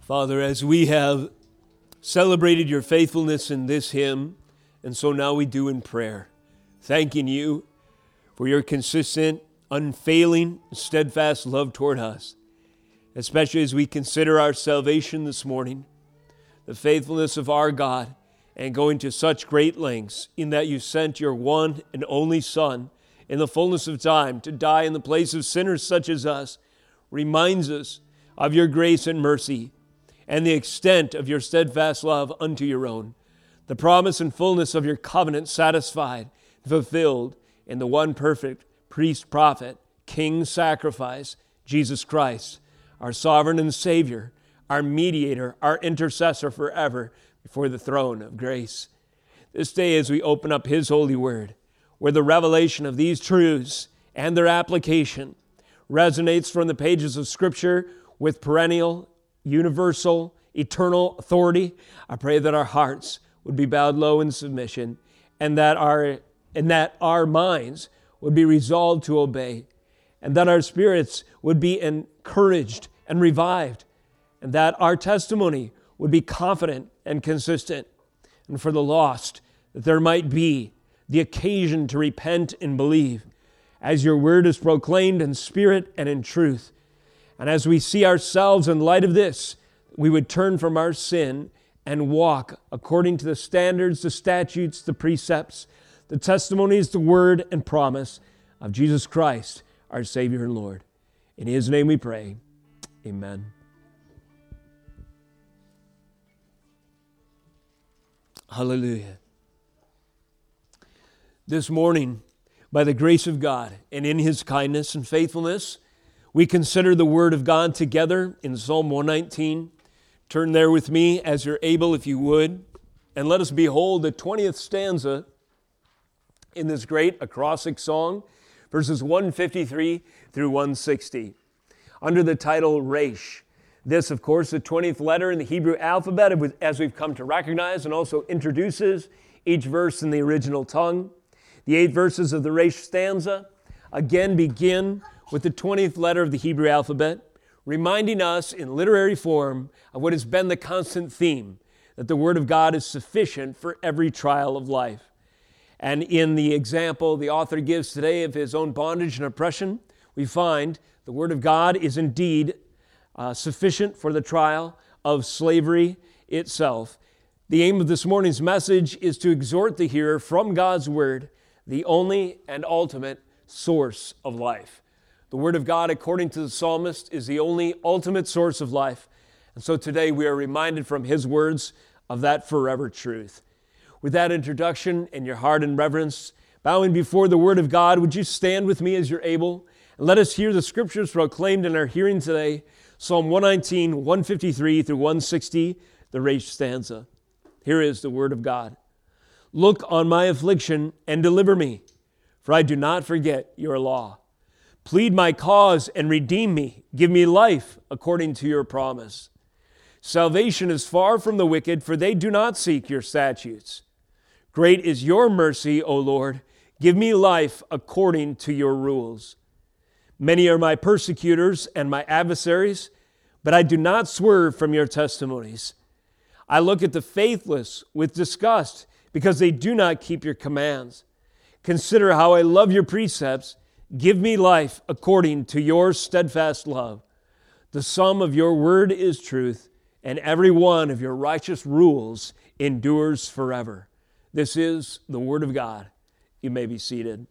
Father, as we have celebrated your faithfulness in this hymn, and so now we do in prayer, thanking you for your consistent, unfailing, steadfast love toward us, especially as we consider our salvation this morning, the faithfulness of our God, and going to such great lengths in that you sent your one and only Son in the fullness of time to die in the place of sinners such as us, reminds us of your grace and mercy and the extent of your steadfast love unto your own, the promise and fullness of your covenant satisfied, fulfilled in the one perfect priest, prophet, king, sacrifice, Jesus Christ, our sovereign and Savior, our mediator, our intercessor forever before the throne of grace. This day, as we open up His holy word, where the revelation of these truths and their application resonates from the pages of Scripture with perennial universal, eternal authority. I pray that our hearts would be bowed low in submission and that our, and that our minds would be resolved to obey and that our spirits would be encouraged and revived and that our testimony would be confident and consistent and for the lost that there might be the occasion to repent and believe as your word is proclaimed in spirit and in truth and as we see ourselves in light of this, we would turn from our sin and walk according to the standards, the statutes, the precepts, the testimonies, the word, and promise of Jesus Christ, our Savior and Lord. In His name we pray. Amen. Hallelujah. This morning, by the grace of God and in His kindness and faithfulness, we consider the Word of God together in Psalm 119. Turn there with me as you're able, if you would, and let us behold the 20th stanza in this great acrostic song, verses 153 through 160, under the title Resh. This, of course, the 20th letter in the Hebrew alphabet, as we've come to recognize, and also introduces each verse in the original tongue. The eight verses of the Resh stanza again begin with the 20th letter of the Hebrew alphabet, reminding us in literary form of what has been the constant theme that the Word of God is sufficient for every trial of life. And in the example the author gives today of his own bondage and oppression, we find the Word of God is indeed uh, sufficient for the trial of slavery itself. The aim of this morning's message is to exhort the hearer from God's Word, the only and ultimate source of life. The Word of God, according to the psalmist, is the only ultimate source of life. And so today we are reminded from his words of that forever truth. With that introduction and your heart in reverence, bowing before the Word of God, would you stand with me as you're able? And let us hear the scriptures proclaimed in our hearing today Psalm 119, 153 through 160, the Resh stanza. Here is the Word of God Look on my affliction and deliver me, for I do not forget your law. Plead my cause and redeem me. Give me life according to your promise. Salvation is far from the wicked, for they do not seek your statutes. Great is your mercy, O Lord. Give me life according to your rules. Many are my persecutors and my adversaries, but I do not swerve from your testimonies. I look at the faithless with disgust because they do not keep your commands. Consider how I love your precepts. Give me life according to your steadfast love. The sum of your word is truth, and every one of your righteous rules endures forever. This is the word of God. You may be seated.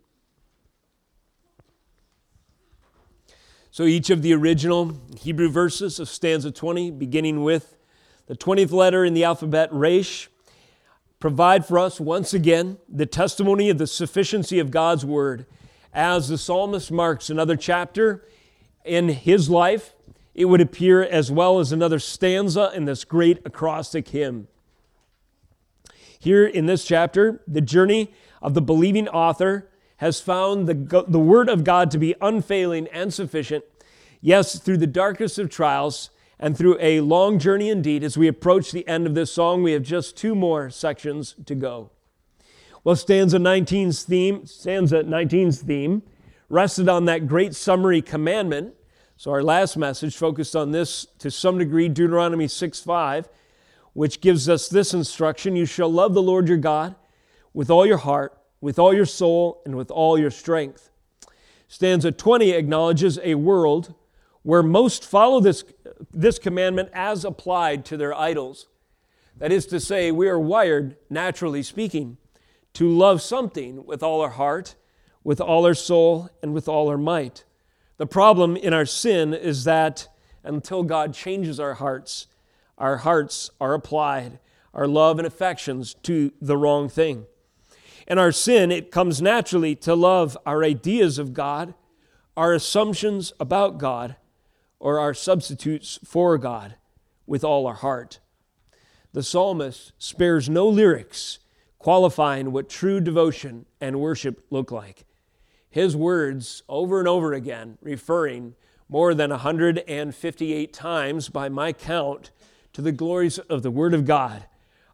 So each of the original Hebrew verses of stanza 20, beginning with the 20th letter in the alphabet, Resh, provide for us once again the testimony of the sufficiency of God's word as the psalmist marks another chapter in his life, it would appear as well as another stanza in this great acrostic hymn. Here in this chapter, the journey of the believing author has found the, the Word of God to be unfailing and sufficient. Yes, through the darkest of trials and through a long journey indeed, as we approach the end of this song, we have just two more sections to go. Well, stanza 19's theme, stanza 19's theme rested on that great summary commandment So, our last message focused on this to some degree, Deuteronomy 6 5, which gives us this instruction You shall love the Lord your God with all your heart, with all your soul, and with all your strength. Stanza 20 acknowledges a world where most follow this, this commandment as applied to their idols. That is to say, we are wired, naturally speaking, to love something with all our heart, with all our soul, and with all our might. The problem in our sin is that until God changes our hearts, our hearts are applied, our love and affections to the wrong thing. In our sin, it comes naturally to love our ideas of God, our assumptions about God, or our substitutes for God with all our heart. The psalmist spares no lyrics qualifying what true devotion and worship look like his words over and over again, referring more than 158 times by my count to the glories of the Word of God,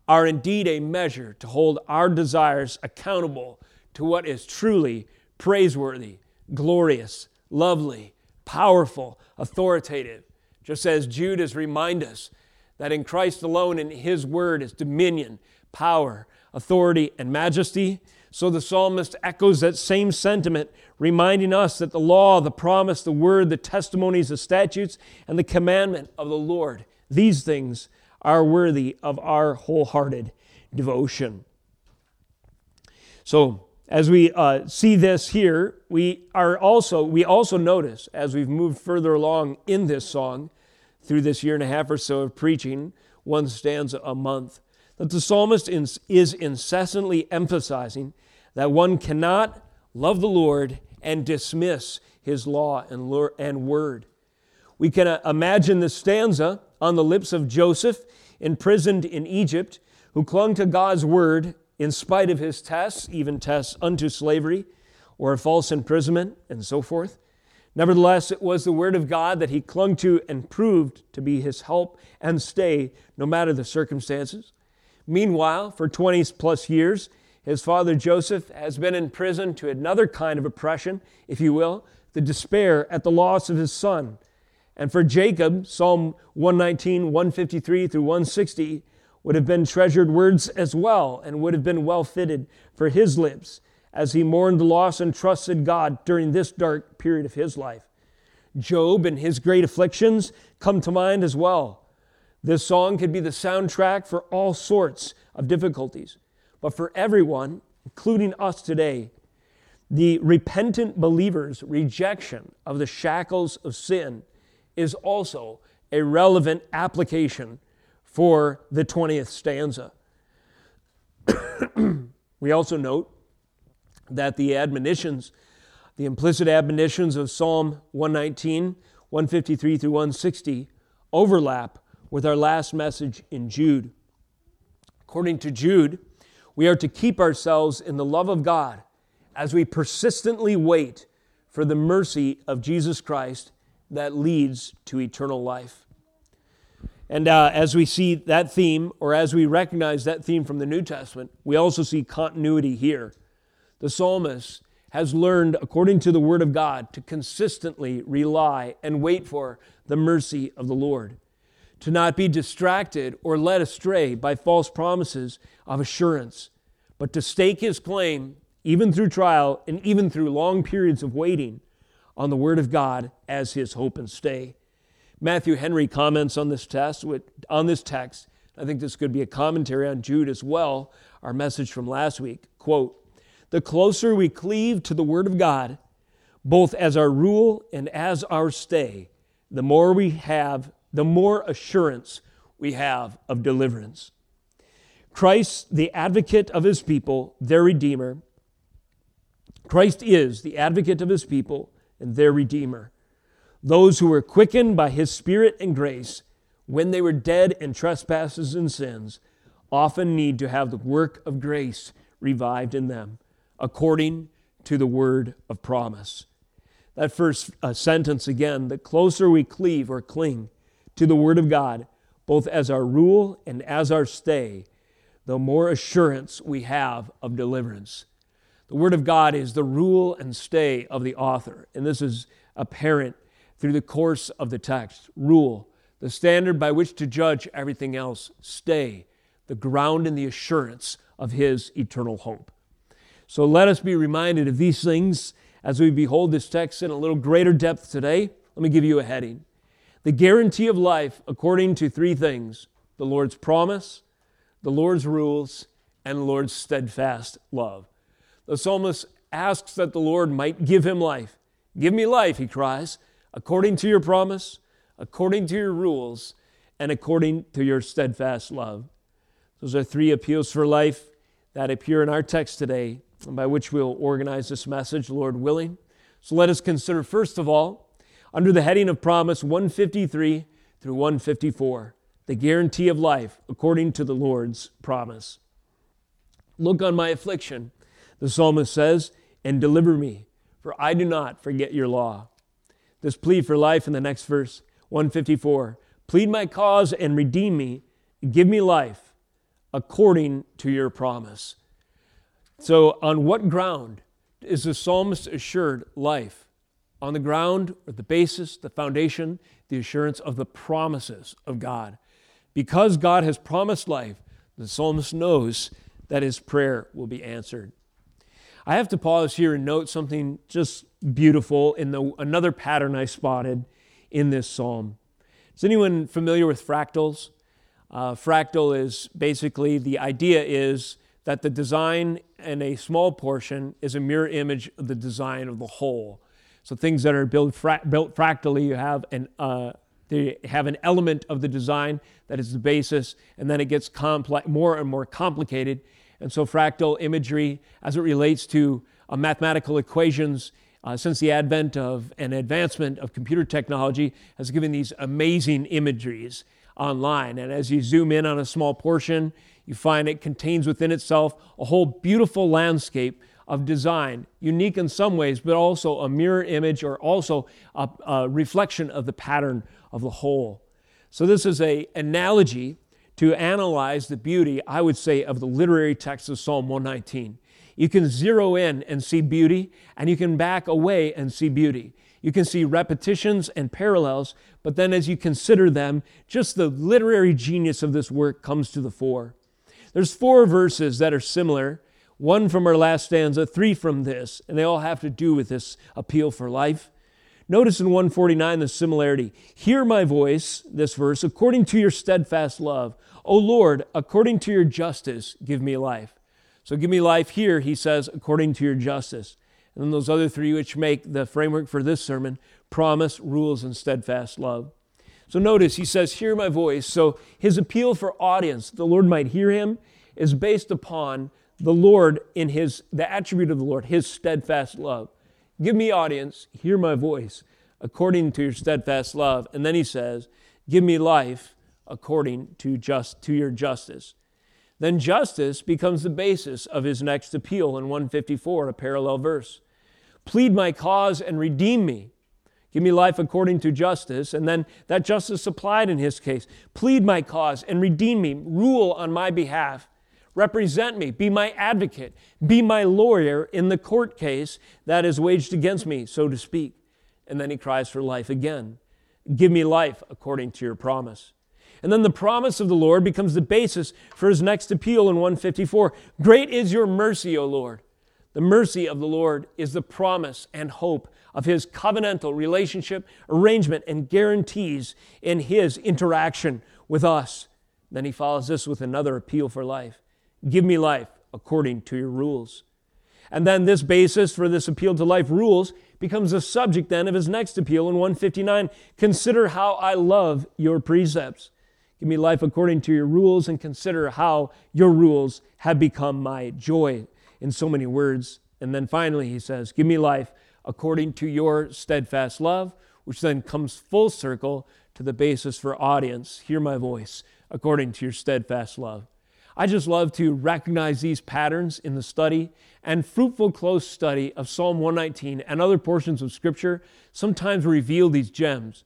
are indeed a measure to hold our desires accountable to what is truly praiseworthy, glorious, lovely, powerful, authoritative. Just as Jude has us that in Christ alone in His Word is dominion, power, authority, and majesty, so the psalmist echoes that same sentiment, reminding us that the law, the promise, the word, the testimonies, the statutes, and the commandment of the Lord, these things are worthy of our wholehearted devotion. So, as we uh, see this here, we are also we also notice as we've moved further along in this song, through this year and a half or so of preaching, one stanza a month, that the psalmist is incessantly emphasizing that one cannot love the Lord and dismiss his law and word. We can uh, imagine the stanza on the lips of Joseph, imprisoned in Egypt, who clung to God's word in spite of his tests, even tests unto slavery or false imprisonment and so forth. Nevertheless, it was the word of God that he clung to and proved to be his help and stay no matter the circumstances. Meanwhile, for 20 plus years, his father Joseph has been in prison to another kind of oppression, if you will, the despair at the loss of his son. And for Jacob, Psalm 119, 153 through 160 would have been treasured words as well and would have been well fitted for his lips as he mourned the loss and trusted God during this dark period of his life. Job and his great afflictions come to mind as well. This song could be the soundtrack for all sorts of difficulties. But for everyone, including us today, the repentant believer's rejection of the shackles of sin is also a relevant application for the 20th stanza. we also note that the admonitions, the implicit admonitions of Psalm 119, 153 through 160, overlap with our last message in Jude. According to Jude, we are to keep ourselves in the love of God as we persistently wait for the mercy of Jesus Christ that leads to eternal life. And uh, as we see that theme, or as we recognize that theme from the New Testament, we also see continuity here. The psalmist has learned, according to the Word of God, to consistently rely and wait for the mercy of the Lord to not be distracted or led astray by false promises of assurance, but to stake his claim, even through trial and even through long periods of waiting, on the Word of God as his hope and stay. Matthew Henry comments on this text, on this text. I think this could be a commentary on Jude as well, our message from last week. Quote, the closer we cleave to the Word of God, both as our rule and as our stay, the more we have the more assurance we have of deliverance. Christ, the advocate of his people, their Redeemer, Christ is the advocate of his people and their Redeemer. Those who were quickened by his Spirit and grace when they were dead in trespasses and sins often need to have the work of grace revived in them, according to the word of promise. That first uh, sentence again the closer we cleave or cling to the Word of God, both as our rule and as our stay, the more assurance we have of deliverance. The Word of God is the rule and stay of the author, and this is apparent through the course of the text. Rule, the standard by which to judge everything else. Stay, the ground and the assurance of his eternal hope. So let us be reminded of these things as we behold this text in a little greater depth today. Let me give you a heading The guarantee of life according to three things the Lord's promise, the Lord's rules, and the Lord's steadfast love. The psalmist asks that the Lord might give him life. Give me life, he cries, according to your promise, according to your rules, and according to your steadfast love. Those are three appeals for life that appear in our text today, and by which we'll organize this message, Lord willing. So let us consider, first of all, under the heading of promise 153 through 154, the guarantee of life according to the Lord's promise. Look on my affliction, the psalmist says, and deliver me, for I do not forget your law. This plea for life in the next verse, 154 Plead my cause and redeem me, give me life according to your promise. So, on what ground is the psalmist assured life? On the ground or the basis, the foundation, the assurance of the promises of God. Because God has promised life, the psalmist knows that his prayer will be answered. I have to pause here and note something just beautiful in the, another pattern I spotted in this psalm. Is anyone familiar with fractals? Uh, fractal is basically the idea is that the design in a small portion is a mirror image of the design of the whole. So things that are built, fra- built fractally, you have an uh, they have an element of the design that is the basis, and then it gets complex, more and more complicated. And so fractal imagery, as it relates to uh, mathematical equations, uh, since the advent of an advancement of computer technology, has given these amazing imageries online. And as you zoom in on a small portion, you find it contains within itself a whole beautiful landscape of design, unique in some ways, but also a mirror image or also a, a reflection of the pattern of the whole. So this is a analogy to analyze the beauty, I would say, of the literary text of Psalm 119. You can zero in and see beauty, and you can back away and see beauty. You can see repetitions and parallels, but then as you consider them, just the literary genius of this work comes to the fore. There's four verses that are similar, one from our last stanza, three from this, and they all have to do with this appeal for life. Notice in 149 the similarity. Hear my voice, this verse, according to your steadfast love. O Lord, according to your justice, give me life. So give me life here, he says, according to your justice. And then those other three, which make the framework for this sermon promise, rules, and steadfast love. So notice he says, Hear my voice. So his appeal for audience, the Lord might hear him, is based upon the Lord in his the attribute of the Lord, his steadfast love. Give me audience, hear my voice according to your steadfast love. And then he says, Give me life according to just to your justice then justice becomes the basis of his next appeal in 154, a parallel verse. Plead my cause and redeem me. Give me life according to justice. And then that justice applied in his case. Plead my cause and redeem me. Rule on my behalf. Represent me. Be my advocate. Be my lawyer in the court case that is waged against me, so to speak. And then he cries for life again. Give me life according to your promise. And then the promise of the Lord becomes the basis for his next appeal in 154. Great is your mercy, O Lord. The mercy of the Lord is the promise and hope of his covenantal relationship, arrangement, and guarantees in his interaction with us. Then he follows this with another appeal for life Give me life according to your rules. And then this basis for this appeal to life rules becomes the subject then of his next appeal in 159. Consider how I love your precepts. Give me life according to your rules and consider how your rules have become my joy in so many words. And then finally, he says, Give me life according to your steadfast love, which then comes full circle to the basis for audience. Hear my voice according to your steadfast love. I just love to recognize these patterns in the study and fruitful close study of Psalm 119 and other portions of Scripture sometimes reveal these gems.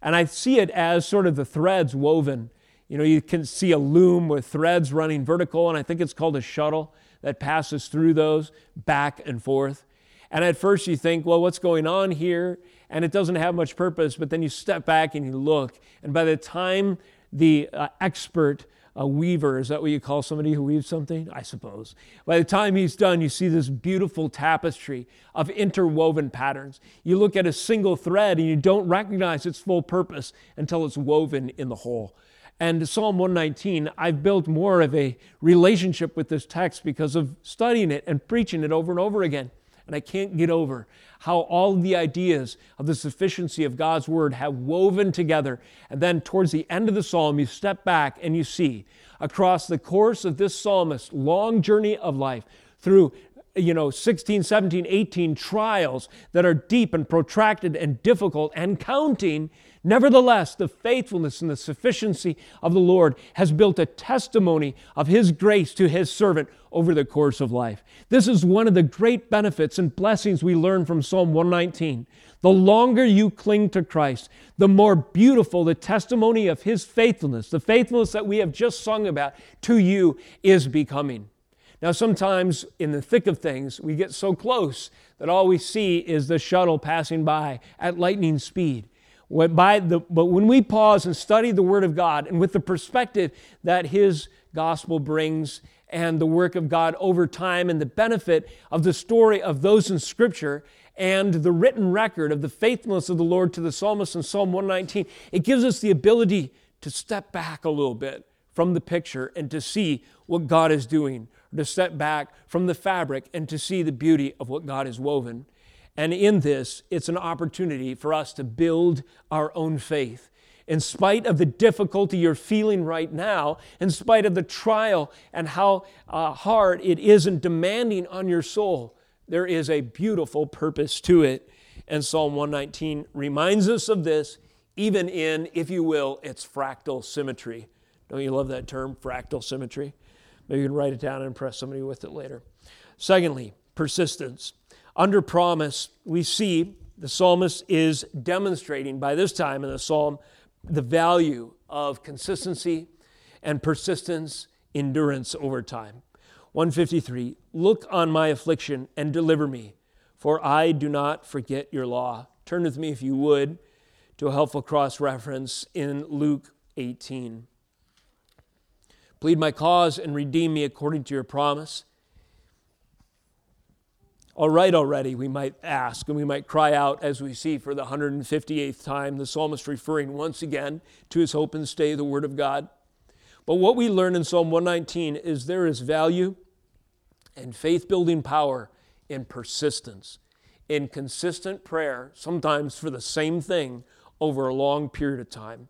And I see it as sort of the threads woven. You know, you can see a loom with threads running vertical, and I think it's called a shuttle that passes through those back and forth. And at first you think, well, what's going on here? and it doesn't have much purpose, but then you step back and you look, and by the time the uh, expert a weaver. Is that what you call somebody who weaves something? I suppose. By the time he's done, you see this beautiful tapestry of interwoven patterns. You look at a single thread and you don't recognize its full purpose until it's woven in the whole. And Psalm 119, I've built more of a relationship with this text because of studying it and preaching it over and over again. And I can't get over how all the ideas of the sufficiency of God's word have woven together. And then towards the end of the psalm, you step back and you see across the course of this psalmist's long journey of life through you know 16 17 18 trials that are deep and protracted and difficult and counting Nevertheless, the faithfulness and the sufficiency of the Lord has built a testimony of His grace to His servant over the course of life. This is one of the great benefits and blessings we learn from Psalm 119. The longer you cling to Christ, the more beautiful the testimony of His faithfulness, the faithfulness that we have just sung about to you, is becoming. Now, sometimes in the thick of things, we get so close that all we see is the shuttle passing by at lightning speed. But when we pause and study the Word of God, and with the perspective that His gospel brings, and the work of God over time, and the benefit of the story of those in Scripture, and the written record of the faithfulness of the Lord to the psalmist in Psalm 119, it gives us the ability to step back a little bit from the picture and to see what God is doing, to step back from the fabric and to see the beauty of what God has woven. And in this, it's an opportunity for us to build our own faith. In spite of the difficulty you're feeling right now, in spite of the trial and how uh, hard it is and demanding on your soul, there is a beautiful purpose to it. And Psalm 119 reminds us of this, even in, if you will, its fractal symmetry. Don't you love that term, fractal symmetry? Maybe you can write it down and impress somebody with it later. Secondly, persistence. Under promise, we see the psalmist is demonstrating by this time in the psalm the value of consistency and persistence, endurance over time. 153 Look on my affliction and deliver me, for I do not forget your law. Turn with me, if you would, to a helpful cross reference in Luke 18. Plead my cause and redeem me according to your promise. All right, already, we might ask, and we might cry out as we see for the 158th time, the psalmist referring once again to his hope and stay, the Word of God. But what we learn in Psalm 119 is there is value and faith building power in persistence, in consistent prayer, sometimes for the same thing over a long period of time.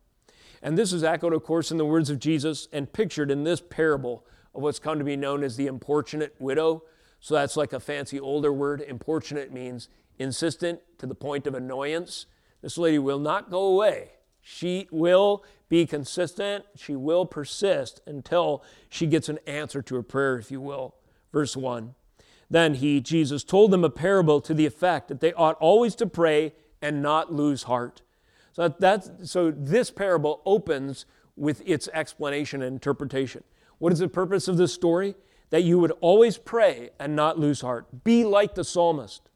And this is echoed, of course, in the words of Jesus and pictured in this parable of what's come to be known as the importunate widow so that's like a fancy older word. Importunate means insistent to the point of annoyance. This lady will not go away. She will be consistent. She will persist until she gets an answer to her prayer, if you will. Verse 1. Then he, Jesus, told them a parable to the effect that they ought always to pray and not lose heart. So, that's, so this parable opens with its explanation and interpretation. What is the purpose of this story? that you would always pray and not lose heart. Be like the psalmist.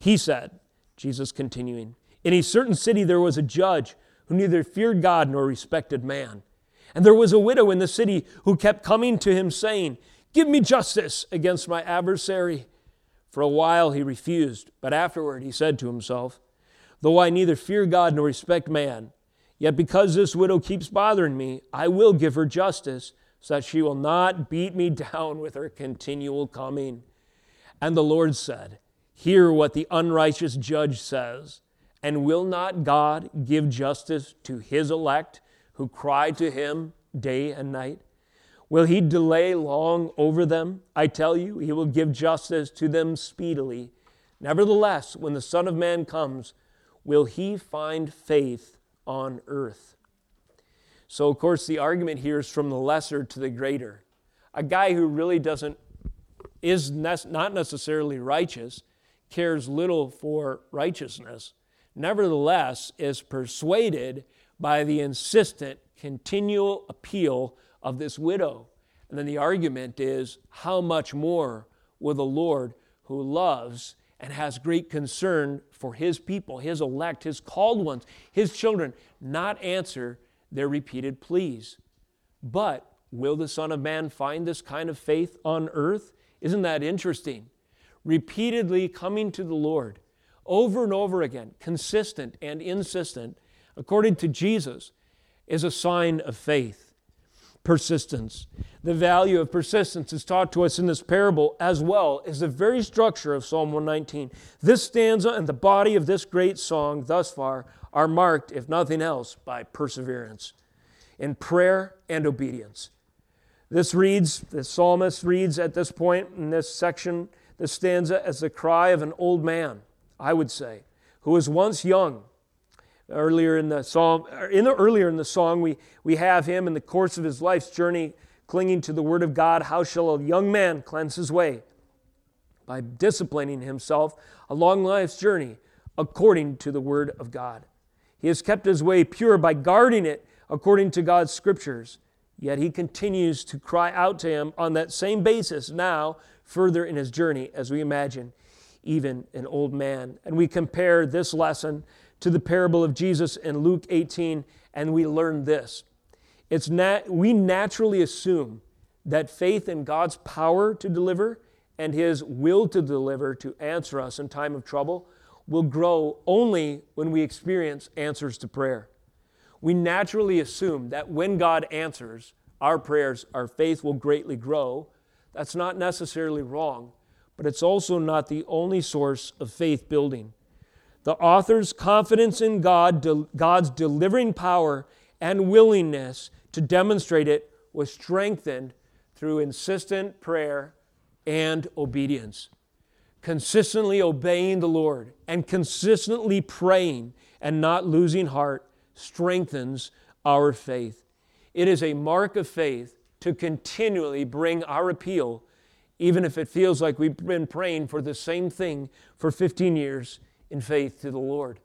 He said, Jesus continuing, In a certain city there was a judge who neither feared God nor respected man. And there was a widow in the city who kept coming to him, saying, Give me justice against my adversary. For a while he refused, but afterward he said to himself, Though I neither fear God nor respect man, yet because this widow keeps bothering me, I will give her justice so that she will not beat me down with her continual coming. And the Lord said, Hear what the unrighteous judge says. And will not God give justice to his elect who cry to him day and night? Will he delay long over them? I tell you, he will give justice to them speedily. Nevertheless, when the Son of Man comes, will he find faith on earth? So, of course, the argument here is from the lesser to the greater. A guy who really doesn't, is not necessarily righteous, cares little for righteousness, nevertheless is persuaded by the insistent, continual appeal of this widow. And then the argument is how much more will the Lord, who loves and has great concern for his people, his elect, his called ones, his children, not answer their repeated pleas. But will the Son of Man find this kind of faith on earth? Isn't that interesting? Repeatedly coming to the Lord over and over again, consistent and insistent, according to Jesus, is a sign of faith persistence. The value of persistence is taught to us in this parable as well as the very structure of Psalm 119. This stanza and the body of this great song thus far are marked, if nothing else, by perseverance in prayer and obedience. This reads, the psalmist reads at this point in this section, this stanza, as the cry of an old man, I would say, who was once young Earlier in the psalm, in the, earlier in the song, we, we have him in the course of his life's journey clinging to the word of God. How shall a young man cleanse his way? By disciplining himself along life's journey according to the word of God. He has kept his way pure by guarding it according to God's scriptures. Yet he continues to cry out to him on that same basis now, further in his journey, as we imagine, even an old man. And we compare this lesson to the parable of Jesus in Luke 18, and we learn this. It's nat- we naturally assume that faith in God's power to deliver and His will to deliver to answer us in time of trouble will grow only when we experience answers to prayer. We naturally assume that when God answers our prayers, our faith will greatly grow. That's not necessarily wrong, but it's also not the only source of faith building. The author's confidence in God, God's delivering power, and willingness to demonstrate it was strengthened through insistent prayer and obedience. Consistently obeying the Lord and consistently praying and not losing heart strengthens our faith. It is a mark of faith to continually bring our appeal, even if it feels like we've been praying for the same thing for 15 years in faith to the Lord.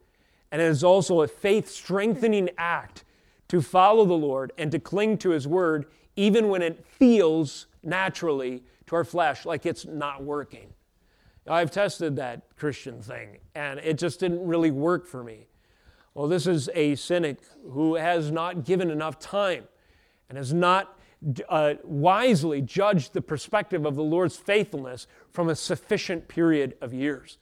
And it is also a faith strengthening act to follow the Lord and to cling to His word, even when it feels naturally to our flesh like it's not working. I've tested that Christian thing, and it just didn't really work for me. Well, this is a cynic who has not given enough time and has not uh, wisely judged the perspective of the Lord's faithfulness from a sufficient period of years.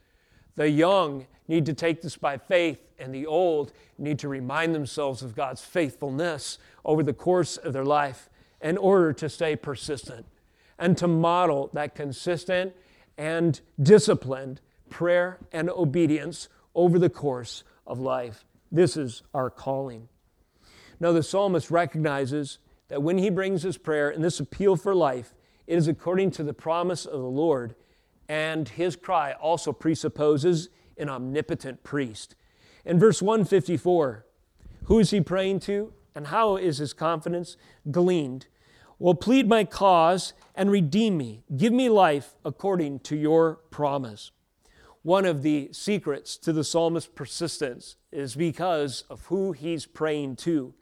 The young need to take this by faith, and the old need to remind themselves of God's faithfulness over the course of their life in order to stay persistent and to model that consistent and disciplined prayer and obedience over the course of life. This is our calling. Now, the psalmist recognizes that when he brings his prayer and this appeal for life, it is according to the promise of the Lord, and his cry also presupposes an omnipotent priest. In verse 154, who is he praying to and how is his confidence gleaned? Well, plead my cause and redeem me. Give me life according to your promise. One of the secrets to the psalmist's persistence is because of who he's praying to.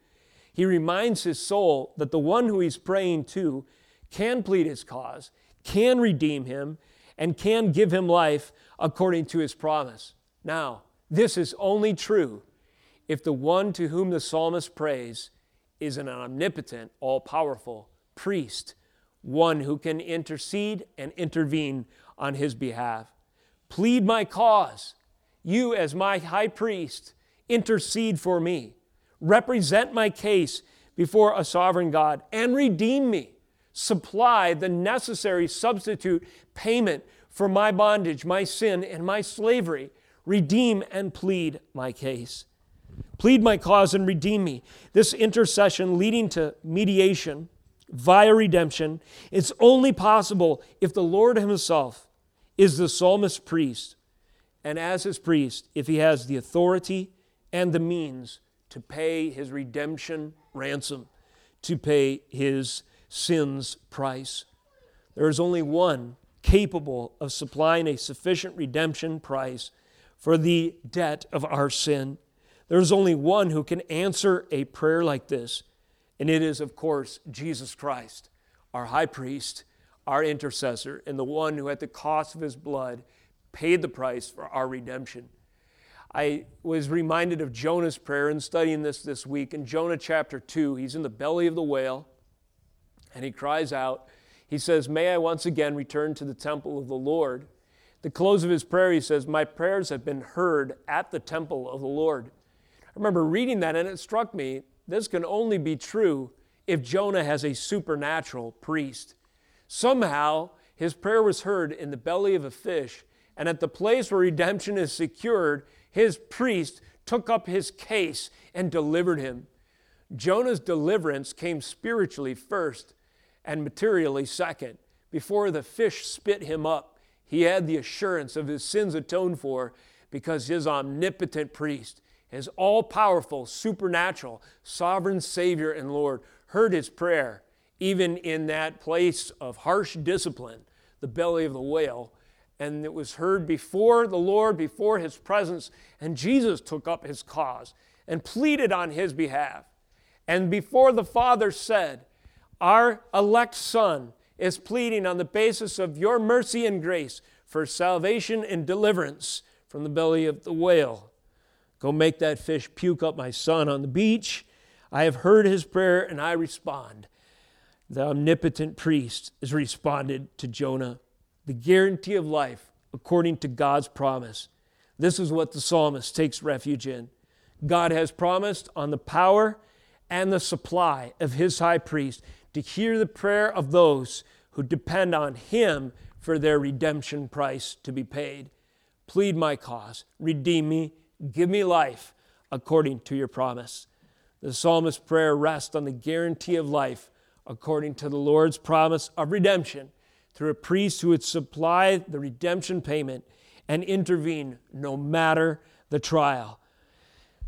He reminds his soul that the one who he's praying to can plead his cause, can redeem him, and can give him life according to his promise. Now, this is only true if the one to whom the psalmist prays is an omnipotent, all powerful priest, one who can intercede and intervene on his behalf. Plead my cause. You, as my high priest, intercede for me. Represent my case before a sovereign God and redeem me. Supply the necessary substitute payment for my bondage, my sin, and my slavery. Redeem and plead my case. Plead my cause and redeem me. This intercession leading to mediation via redemption is only possible if the Lord Himself is the psalmist's priest, and as his priest, if he has the authority and the means to pay his redemption ransom, to pay his sin's price. There is only one capable of supplying a sufficient redemption price for the debt of our sin. There's only one who can answer a prayer like this, and it is, of course, Jesus Christ, our high priest, our intercessor, and the one who, at the cost of his blood, paid the price for our redemption. I was reminded of Jonah's prayer in studying this this week. In Jonah chapter 2, he's in the belly of the whale and he cries out. He says, May I once again return to the temple of the Lord. The close of his prayer, he says, My prayers have been heard at the temple of the Lord. I remember reading that and it struck me this can only be true if Jonah has a supernatural priest. Somehow, his prayer was heard in the belly of a fish, and at the place where redemption is secured, his priest took up his case and delivered him. Jonah's deliverance came spiritually first and materially second. Before the fish spit him up, he had the assurance of his sins atoned for because his omnipotent priest, his all powerful, supernatural, sovereign Savior and Lord, heard his prayer, even in that place of harsh discipline, the belly of the whale, and it was heard before the Lord, before his presence, and Jesus took up his cause and pleaded on his behalf. And before the Father said, Our elect Son is pleading on the basis of your mercy and grace for salvation and deliverance from the belly of the whale. Go make that fish puke up my son on the beach. I have heard his prayer and I respond. The omnipotent priest has responded to Jonah the guarantee of life according to God's promise. This is what the psalmist takes refuge in. God has promised on the power and the supply of his high priest to hear the prayer of those who depend on him for their redemption price to be paid. Plead my cause, redeem me, give me life according to your promise. The psalmist's prayer rests on the guarantee of life according to the Lord's promise of redemption through a priest who would supply the redemption payment and intervene no matter the trial.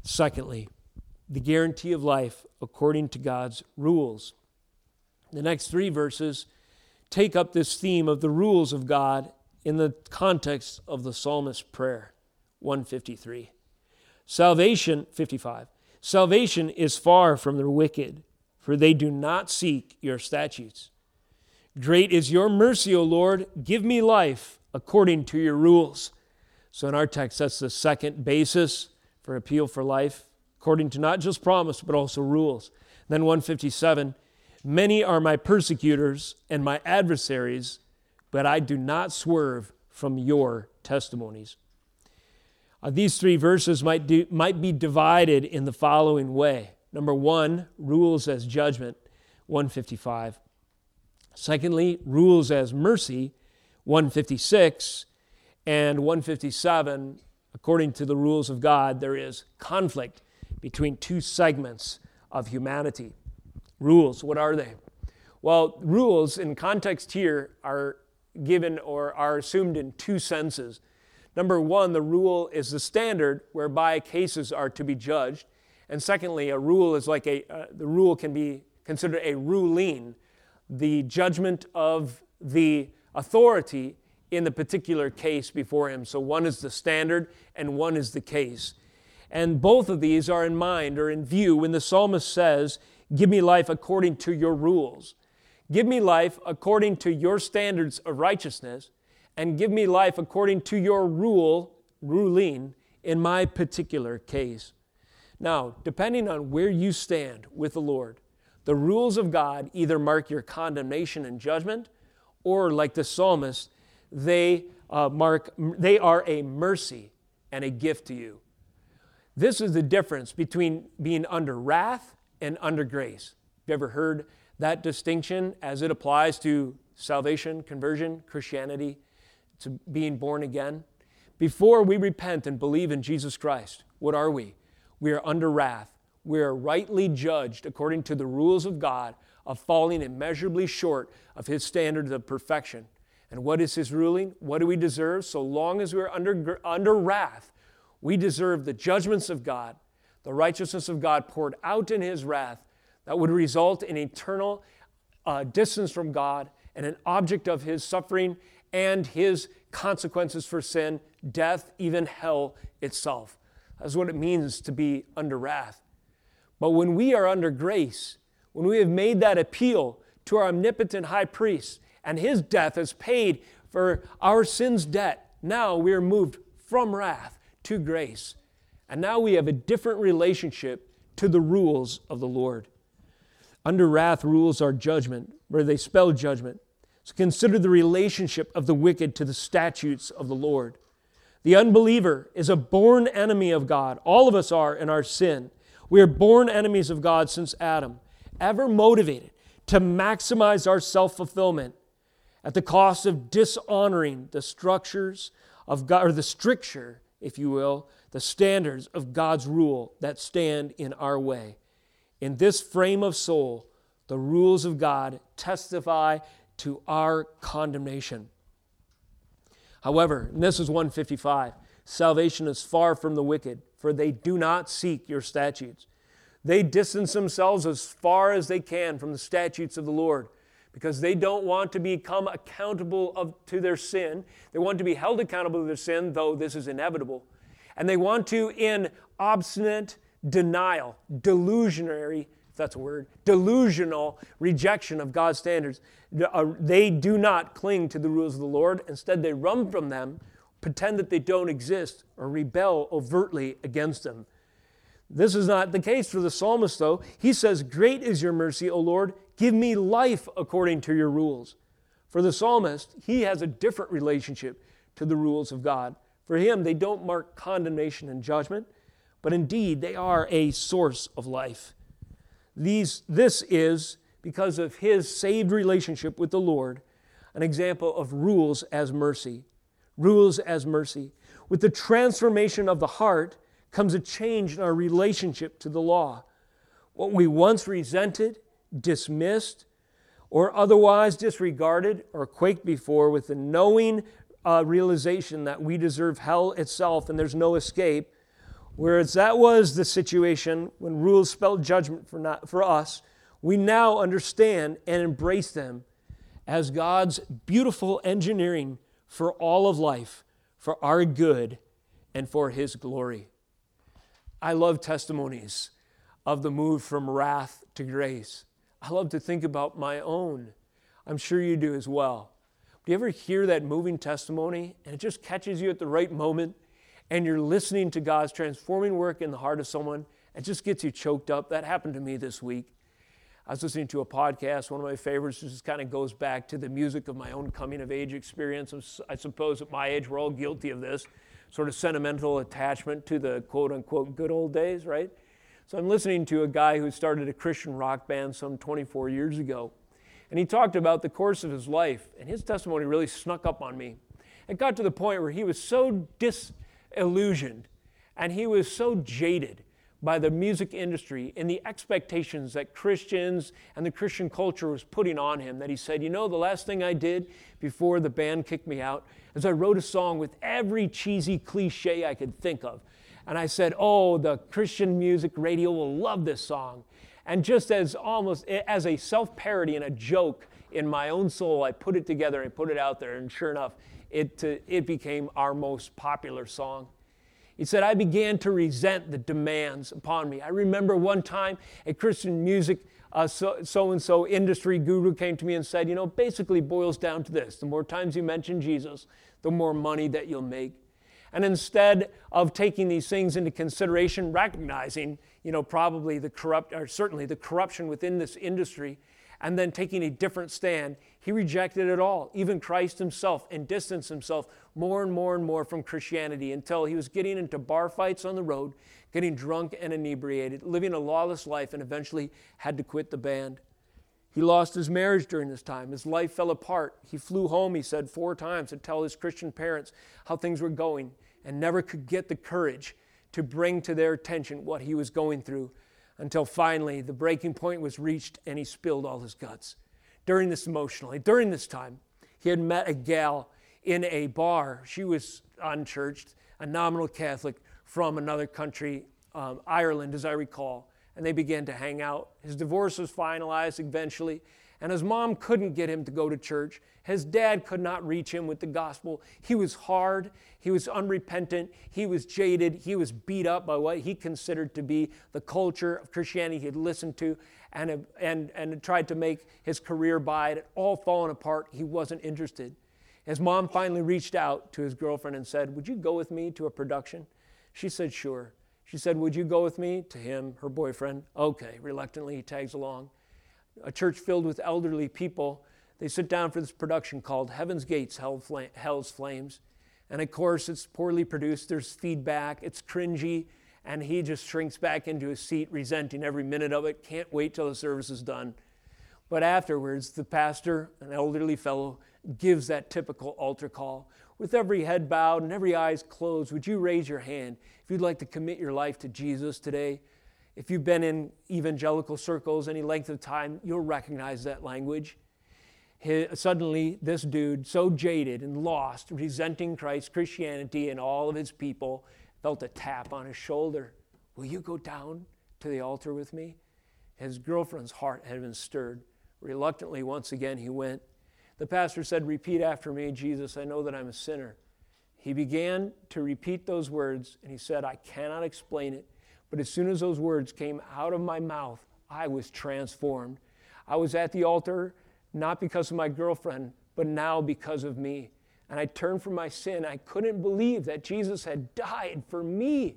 Secondly, the guarantee of life according to God's rules. The next three verses take up this theme of the rules of God in the context of the psalmist's prayer 153. Salvation, 55. Salvation is far from the wicked, for they do not seek your statutes. Great is your mercy, O Lord. Give me life according to your rules. So, in our text, that's the second basis for appeal for life, according to not just promise, but also rules. Then 157 Many are my persecutors and my adversaries, but I do not swerve from your testimonies. Uh, these three verses might, do, might be divided in the following way. Number one, rules as judgment, 155. Secondly, rules as mercy, 156, and 157, according to the rules of God, there is conflict between two segments of humanity. Rules, what are they? Well, rules in context here are given or are assumed in two senses. Number one, the rule is the standard whereby cases are to be judged. And secondly, a rule is like a, uh, the rule can be considered a ruling, the judgment of the authority in the particular case before him. So one is the standard and one is the case. And both of these are in mind or in view when the psalmist says, Give me life according to your rules. Give me life according to your standards of righteousness, and give me life according to your rule, ruling, in my particular case. Now, depending on where you stand with the Lord, the rules of God either mark your condemnation and judgment, or like the psalmist, they uh, mark they are a mercy and a gift to you. This is the difference between being under wrath and under grace. Have you ever heard that distinction as it applies to salvation, conversion, Christianity, to being born again? Before we repent and believe in Jesus Christ, what are we? We are under wrath we are rightly judged according to the rules of God of falling immeasurably short of His standards of perfection. And what is His ruling? What do we deserve? So long as we're under, under wrath, we deserve the judgments of God, the righteousness of God poured out in His wrath that would result in eternal uh, distance from God and an object of His suffering and His consequences for sin, death, even hell itself. That's what it means to be under wrath. But when we are under grace, when we have made that appeal to our omnipotent high priest, and his death has paid for our sin's debt, Now we are moved from wrath to grace. And now we have a different relationship to the rules of the Lord. Under wrath, rules are judgment, where they spell judgment. So consider the relationship of the wicked to the statutes of the Lord. The unbeliever is a born enemy of God. All of us are in our sin. We are born enemies of God since Adam, ever motivated to maximize our self fulfillment at the cost of dishonoring the structures of God, or the stricture, if you will, the standards of God's rule that stand in our way. In this frame of soul, the rules of God testify to our condemnation. However, this is 155, salvation is far from the wicked, for they do not seek your statutes. They distance themselves as far as they can from the statutes of the Lord because they don't want to become accountable of, to their sin. They want to be held accountable to their sin, though this is inevitable. And they want to, in obstinate denial, delusionary, if that's a word, delusional rejection of God's standards, uh, they do not cling to the rules of the Lord. Instead, they run from them, pretend that they don't exist, or rebel overtly against them. This is not the case for the psalmist, though. He says, Great is your mercy, O Lord. Give me life according to your rules. For the psalmist, he has a different relationship to the rules of God. For him, they don't mark condemnation and judgment, but indeed they are a source of life. These, this is, because of his saved relationship with the Lord, an example of rules as mercy. Rules as mercy. With the transformation of the heart comes a change in our relationship to the law. What we once resented, dismissed, or otherwise disregarded or quaked before with the knowing uh, realization that we deserve hell itself and there's no escape. Whereas that was the situation when rules spelled judgment for, not, for us, we now understand and embrace them as God's beautiful engineering for all of life, for our good, and for His glory. I love testimonies of the move from wrath to grace. I love to think about my own. I'm sure you do as well. Do you ever hear that moving testimony and it just catches you at the right moment and you're listening to God's transforming work in the heart of someone? It just gets you choked up. That happened to me this week. I was listening to a podcast, one of my favorites, just kind of goes back to the music of my own coming of age experience. I suppose at my age, we're all guilty of this sort of sentimental attachment to the quote unquote good old days, right? So I'm listening to a guy who started a Christian rock band some 24 years ago. And he talked about the course of his life, and his testimony really snuck up on me. It got to the point where he was so disillusioned and he was so jaded by the music industry and the expectations that Christians and the Christian culture was putting on him that he said, You know, the last thing I did before the band kicked me out is I wrote a song with every cheesy cliche I could think of. And I said, Oh, the Christian music radio will love this song. And just as almost as a self parody and a joke in my own soul, I put it together and put it out there. And sure enough, it, uh, it became our most popular song. He said, I began to resent the demands upon me. I remember one time a Christian music so and so industry guru came to me and said, You know, basically boils down to this the more times you mention Jesus, the more money that you'll make. And instead of taking these things into consideration, recognizing, you know, probably the corrupt, or certainly the corruption within this industry, and then taking a different stand, he rejected it all, even Christ himself, and distanced himself more and more and more from Christianity until he was getting into bar fights on the road, getting drunk and inebriated, living a lawless life, and eventually had to quit the band. He lost his marriage during this time. His life fell apart. He flew home, he said, four times to tell his Christian parents how things were going and never could get the courage to bring to their attention what he was going through until finally the breaking point was reached and he spilled all his guts. During this emotionally, during this time, he had met a gal in a bar. She was unchurched, a nominal Catholic from another country, um, Ireland, as I recall, and they began to hang out. His divorce was finalized eventually, and his mom couldn't get him to go to church. His dad could not reach him with the gospel. He was hard, he was unrepentant, he was jaded, he was beat up by what he considered to be the culture of Christianity he had listened to and, and, and tried to make his career by it. All fallen apart. He wasn't interested. His mom finally reached out to his girlfriend and said, Would you go with me to a production? She said, Sure. She said, Would you go with me to him, her boyfriend? Okay. Reluctantly, he tags along. A church filled with elderly people. They sit down for this production called Heaven's Gates, Hell's Flames. And of course, it's poorly produced. There's feedback. It's cringy. And he just shrinks back into his seat, resenting every minute of it. Can't wait till the service is done. But afterwards, the pastor, an elderly fellow, gives that typical altar call. With every head bowed and every eyes closed, would you raise your hand if you'd like to commit your life to Jesus today? If you've been in evangelical circles any length of time, you'll recognize that language. suddenly, this dude, so jaded and lost, resenting Christ, Christianity, and all of his people, felt a tap on his shoulder. Will you go down to the altar with me? His girlfriend's heart had been stirred. Reluctantly, once again, he went. The pastor said, Repeat after me, Jesus, I know that I'm a sinner. He began to repeat those words, and he said, I cannot explain it, but as soon as those words came out of my mouth, I was transformed. I was at the altar not because of my girlfriend, but now because of me. And I turned from my sin. I couldn't believe that Jesus had died for me.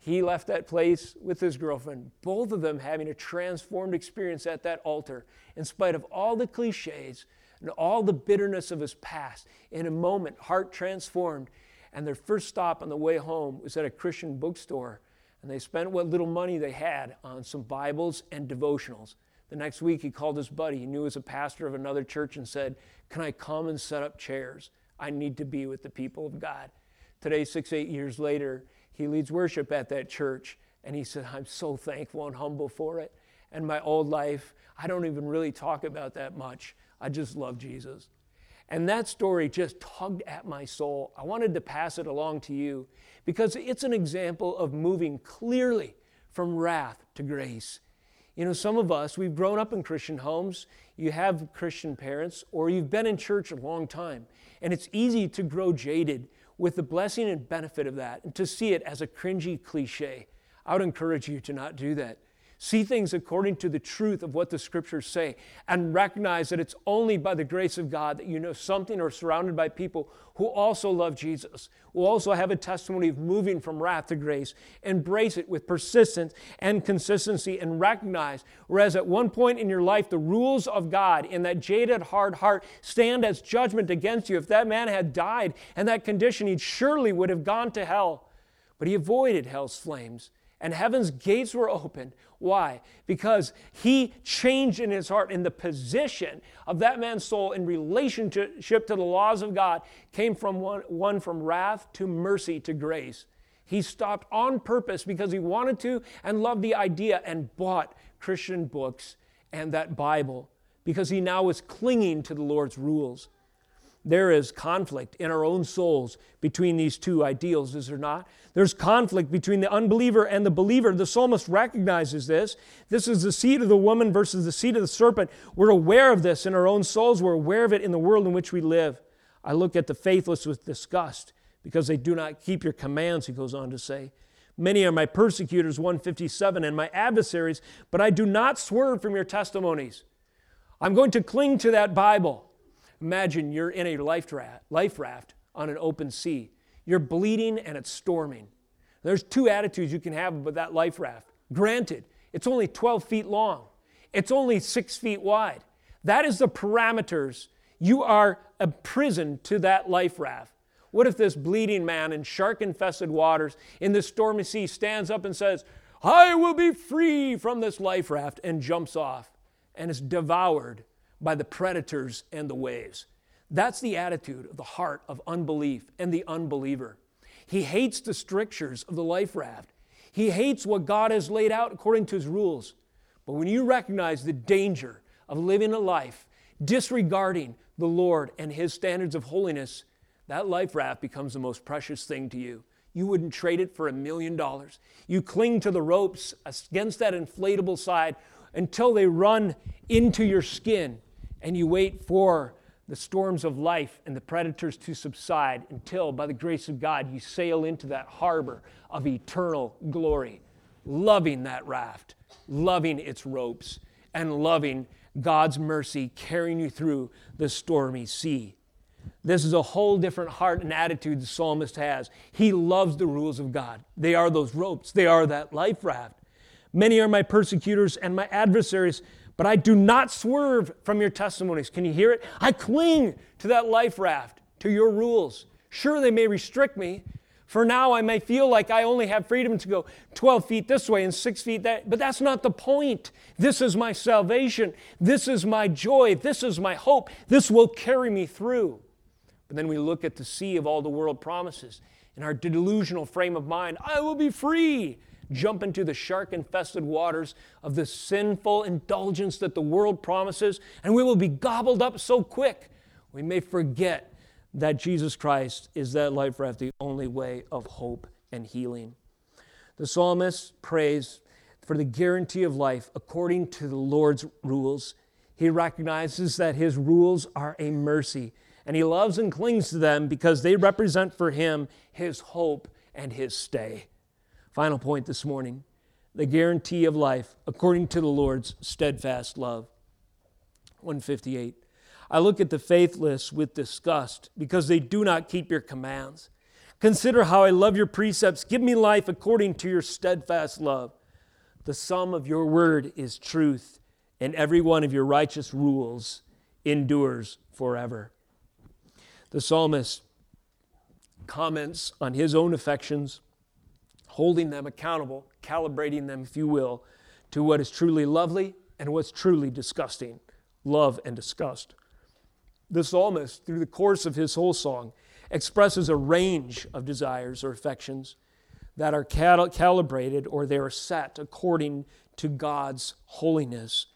He left that place with his girlfriend, both of them having a transformed experience at that altar, in spite of all the cliches and all the bitterness of his past. In a moment, heart transformed. And their first stop on the way home was at a Christian bookstore. And they spent what little money they had on some Bibles and devotionals. The next week, he called his buddy, he knew was a pastor of another church, and said, Can I come and set up chairs? I need to be with the people of God. Today, six, eight years later, he leads worship at that church. And he said, I'm so thankful and humble for it. And my old life, I don't even really talk about that much. I just love Jesus. And that story just tugged at my soul. I wanted to pass it along to you because it's an example of moving clearly from wrath to grace. You know, some of us, we've grown up in Christian homes, you have Christian parents, or you've been in church a long time, and it's easy to grow jaded with the blessing and benefit of that and to see it as a cringy cliche. I would encourage you to not do that. See things according to the truth of what the scriptures say and recognize that it's only by the grace of God that you know something or surrounded by people who also love Jesus, who also have a testimony of moving from wrath to grace. Embrace it with persistence and consistency and recognize, whereas at one point in your life, the rules of God in that jaded, hard heart stand as judgment against you. If that man had died in that condition, he surely would have gone to hell. But he avoided hell's flames and heaven's gates were opened. Why? Because he changed in his heart, in the position of that man's soul in relationship to the laws of God, came from one, one from wrath to mercy to grace. He stopped on purpose because he wanted to and loved the idea and bought Christian books and that Bible because he now was clinging to the Lord's rules there is conflict in our own souls between these two ideals, is there not? There's conflict between the unbeliever and the believer. The psalmist recognizes this. This is the seed of the woman versus the seed of the serpent. We're aware of this in our own souls, we're aware of it in the world in which we live. I look at the faithless with disgust because they do not keep your commands, he goes on to say. Many are my persecutors, 157, and my adversaries, but I do not swerve from your testimonies. I'm going to cling to that Bible. Imagine you're in a life raft, life raft on an open sea. You're bleeding and it's storming. There's two attitudes you can have about that life raft. Granted, it's only 12 feet long, it's only six feet wide. That is the parameters. You are a prison to that life raft. What if this bleeding man in shark infested waters in this stormy sea stands up and says, I will be free from this life raft and jumps off and is devoured by the predators and the waves. That's the attitude of the heart of unbelief and the unbeliever. He hates the strictures of the life raft. He hates what God has laid out according to his rules. But when you recognize the danger of living a life disregarding the Lord and his standards of holiness, that life raft becomes the most precious thing to you. You wouldn't trade it for a million dollars. You cling to the ropes against that inflatable side until they run into your skin and you wait for the storms of life and the predators to subside until, by the grace of God, you sail into that harbor of eternal glory, loving that raft, loving its ropes, and loving God's mercy carrying you through the stormy sea. This is a whole different heart and attitude the psalmist has. He loves the rules of God. They are those ropes, they are that life raft. Many are my persecutors and my adversaries, but I do not swerve from your testimonies. Can you hear it? I cling to that life raft, to your rules. Sure, they may restrict me. For now, I may feel like I only have freedom to go 12 feet this way and six feet that, but that's not the point. This is my salvation. This is my joy. This is my hope. This will carry me through. But then we look at the sea of all the world promises. In our delusional frame of mind, I will be free. Jump into the shark infested waters of the sinful indulgence that the world promises, and we will be gobbled up so quick we may forget that Jesus Christ is that life raft, the only way of hope and healing. The psalmist prays for the guarantee of life according to the Lord's rules. He recognizes that his rules are a mercy and he loves and clings to them because they represent for him his hope and his stay. Final point this morning the guarantee of life according to the Lord's steadfast love. 158. I look at the faithless with disgust because they do not keep your commands. Consider how I love your precepts. Give me life according to your steadfast love. The sum of your word is truth, and every one of your righteous rules endures forever. The psalmist comments on his own affections, holding them accountable, calibrating them, if you will, to what is truly lovely and what's truly disgusting love and disgust. The psalmist, through the course of his whole song, expresses a range of desires or affections that are cal- calibrated or they are set according to God's holiness.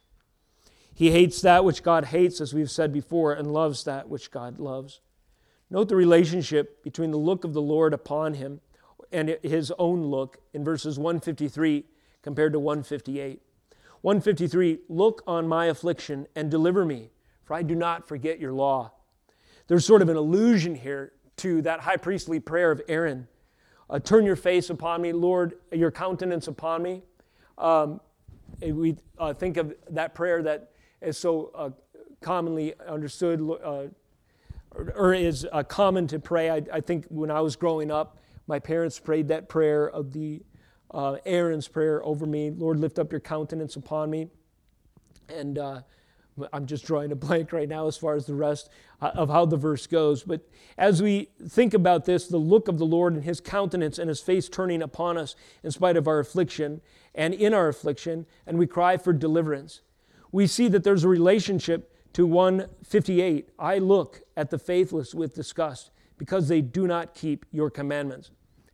He hates that which God hates, as we've said before, and loves that which God loves. Note the relationship between the look of the Lord upon him and his own look in verses 153 compared to 158. 153 Look on my affliction and deliver me, for I do not forget your law. There's sort of an allusion here to that high priestly prayer of Aaron uh, Turn your face upon me, Lord, your countenance upon me. Um, we uh, think of that prayer that is so uh, commonly understood uh, or, is uh, common to pray. I, I, think when I was growing up, my parents prayed that prayer of the uh, Aaron's prayer over me Lord, lift up your countenance upon me. And uh, I'm just drawing a blank right now as far as the rest uh, of how the verse goes. But as we think about this, the look of the Lord and his countenance and his face turning upon us in spite of our affliction and in our affliction, and we cry for deliverance, we see that there's a relationship to 158 I look at the faithless with disgust because they do not keep your commandments.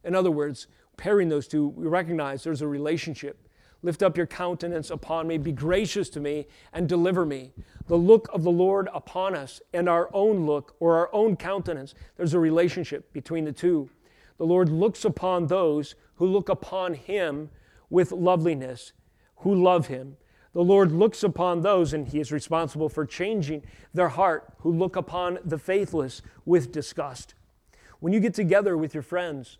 In other words, pairing those two, we recognize there's a relationship. Lift up your countenance upon me, be gracious to me, and deliver me. The look of the Lord upon us and our own look or our own countenance, there's a relationship between the two. The Lord looks upon those who look upon him with loveliness, who love him. The Lord looks upon those, and He is responsible for changing their heart, who look upon the faithless with disgust. When you get together with your friends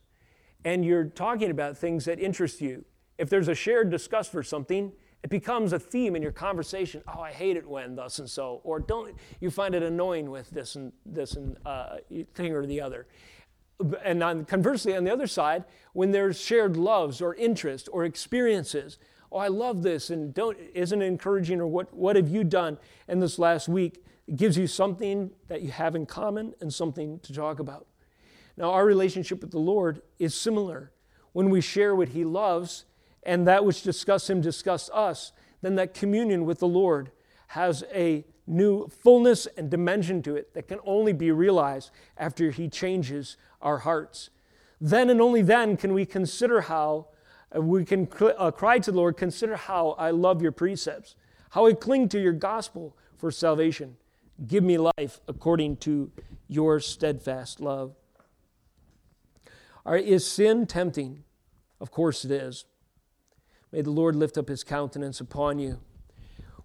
and you're talking about things that interest you, if there's a shared disgust for something, it becomes a theme in your conversation. Oh, I hate it when thus and so, or don't you find it annoying with this and this and uh, thing or the other. And on, conversely, on the other side, when there's shared loves or interest or experiences, oh, I love this, and don't, isn't encouraging, or what, what have you done in this last week? It gives you something that you have in common and something to talk about. Now, our relationship with the Lord is similar. When we share what He loves and that which disgusts Him disgusts us, then that communion with the Lord has a new fullness and dimension to it that can only be realized after He changes our hearts. Then and only then can we consider how we can uh, cry to the Lord, Consider how I love your precepts, how I cling to your gospel for salvation. Give me life according to your steadfast love. Is sin tempting? Of course it is. May the Lord lift up his countenance upon you.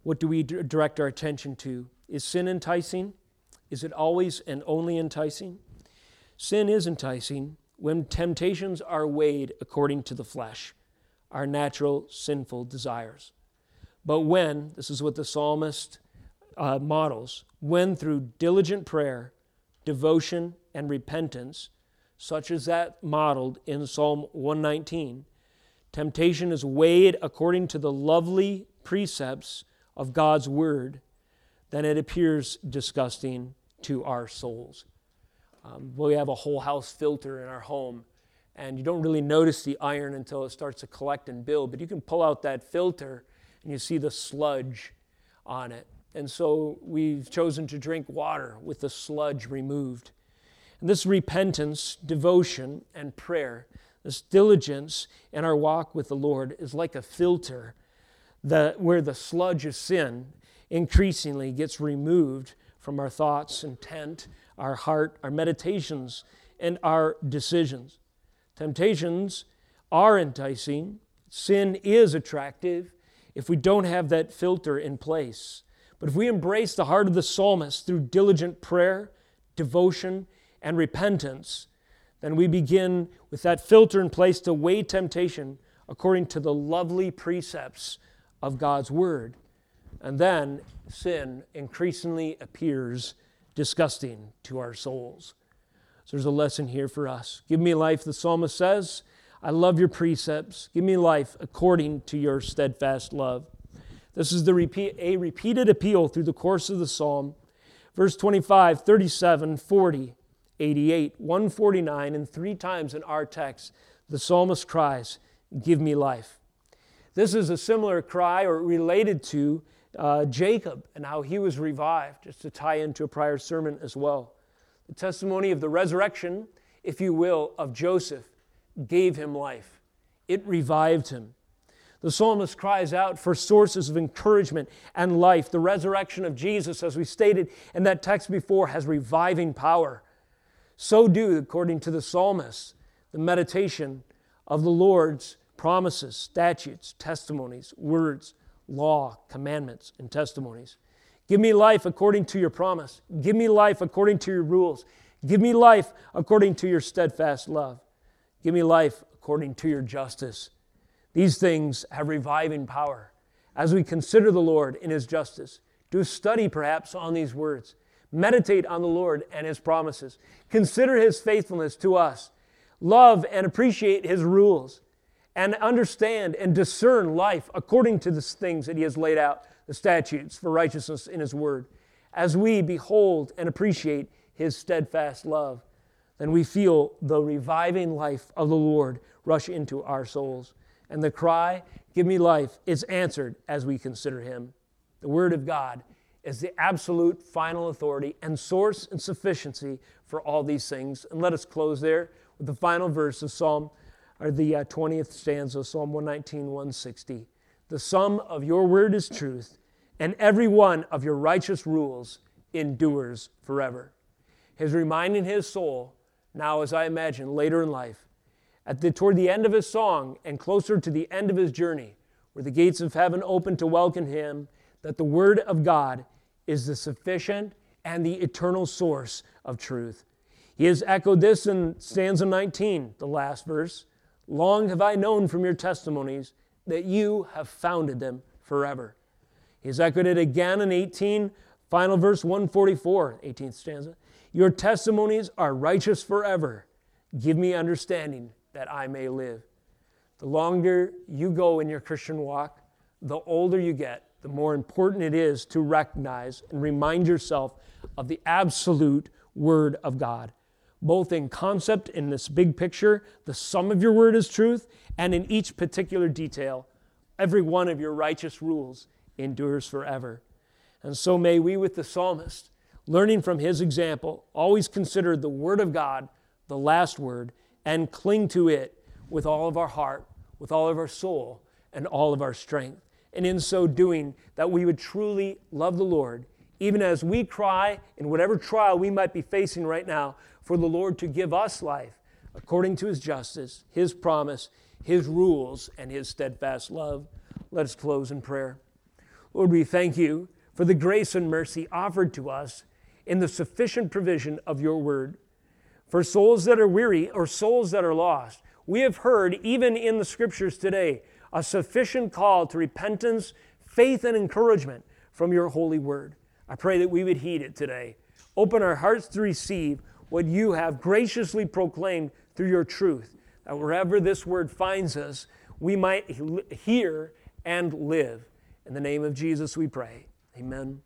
What do we direct our attention to? Is sin enticing? Is it always and only enticing? Sin is enticing when temptations are weighed according to the flesh our natural sinful desires. But when, this is what the psalmist uh, models, when through diligent prayer devotion, and repentance, such as that modeled in Psalm 119, temptation is weighed according to the lovely precepts of God's Word, then it appears disgusting to our souls. Um, we have a whole house filter in our home, and you don't really notice the iron until it starts to collect and build, but you can pull out that filter and you see the sludge on it. And so we've chosen to drink water with the sludge removed. And this repentance, devotion, and prayer, this diligence in our walk with the Lord is like a filter that where the sludge of sin increasingly gets removed from our thoughts, intent, our heart, our meditations, and our decisions. Temptations are enticing, sin is attractive if we don't have that filter in place. But if we embrace the heart of the psalmist through diligent prayer, devotion, and repentance, then we begin with that filter in place to weigh temptation according to the lovely precepts of God's Word. And then sin increasingly appears disgusting to our souls. So there's a lesson here for us. Give me life, the psalmist says. I love your precepts. Give me life according to your steadfast love. This is the repeat, a repeated appeal through the course of the psalm. Verse 25, 37, 40, 88, 149, and three times in our text, the psalmist cries, Give me life. This is a similar cry or related to uh, Jacob and how he was revived, just to tie into a prior sermon as well. The testimony of the resurrection, if you will, of Joseph gave him life, it revived him. The psalmist cries out for sources of encouragement and life. The resurrection of Jesus, as we stated in that text before, has reviving power. So do, according to the psalmist, the meditation of the Lord's promises, statutes, testimonies, words, law, commandments, and testimonies. Give me life according to your promise. Give me life according to your rules. Give me life according to your steadfast love. Give me life according to your justice. These things have reviving power. As we consider the Lord in His justice, do study perhaps on these words. Meditate on the Lord and His promises. Consider His faithfulness to us. Love and appreciate His rules. And understand and discern life according to the things that He has laid out, the statutes for righteousness in His Word. As we behold and appreciate His steadfast love, then we feel the reviving life of the Lord rush into our souls and the cry, Give me life, is answered as we consider Him. The Word of God is the absolute final authority and source and sufficiency for all these things. And let us close there with the final verse of Psalm, or the uh, 20th stanza of Psalm 119, 160. The sum of your word is truth, and every one of your righteous rules endures forever. He's reminding his soul, now as I imagine later in life, at the, toward the end of his song and closer to the end of his journey, where the gates of heaven open to welcome him, that the Word of God is the sufficient and the eternal source of truth. He has echoed this in stanza 19, the last verse. Long have I known from your testimonies that you have founded them forever. He has echoed it again in 18, final verse 144, 18th stanza. Your testimonies are righteous forever. Give me understanding that I may live. The longer you go in your Christian walk, the older you get, the more important it is to recognize and remind yourself of the absolute Word of God, both in concept, in this big picture, the sum of your word is truth, and in each particular detail, every one of your righteous rules endures forever. And so may we, with the psalmist, learning from his example, always consider the Word of God the last word and cling to it with all of our heart, with all of our soul, and all of our strength. And in so doing, that we would truly love the Lord, even as we cry in whatever trial we might be facing right now, for the Lord to give us life according to his justice, his promise, his rules, and his steadfast love. Let us close in prayer. Lord, we thank you for the grace and mercy offered to us in the sufficient provision of your word for souls that are weary or souls that are lost. We have heard, even in the scriptures today, a sufficient call to repentance, faith, and encouragement from your holy word. I pray that we would heed it today. Open our hearts to receive what you have graciously proclaimed through your truth, that wherever this word finds us, we might hear and live. In the name of Jesus we pray. Amen.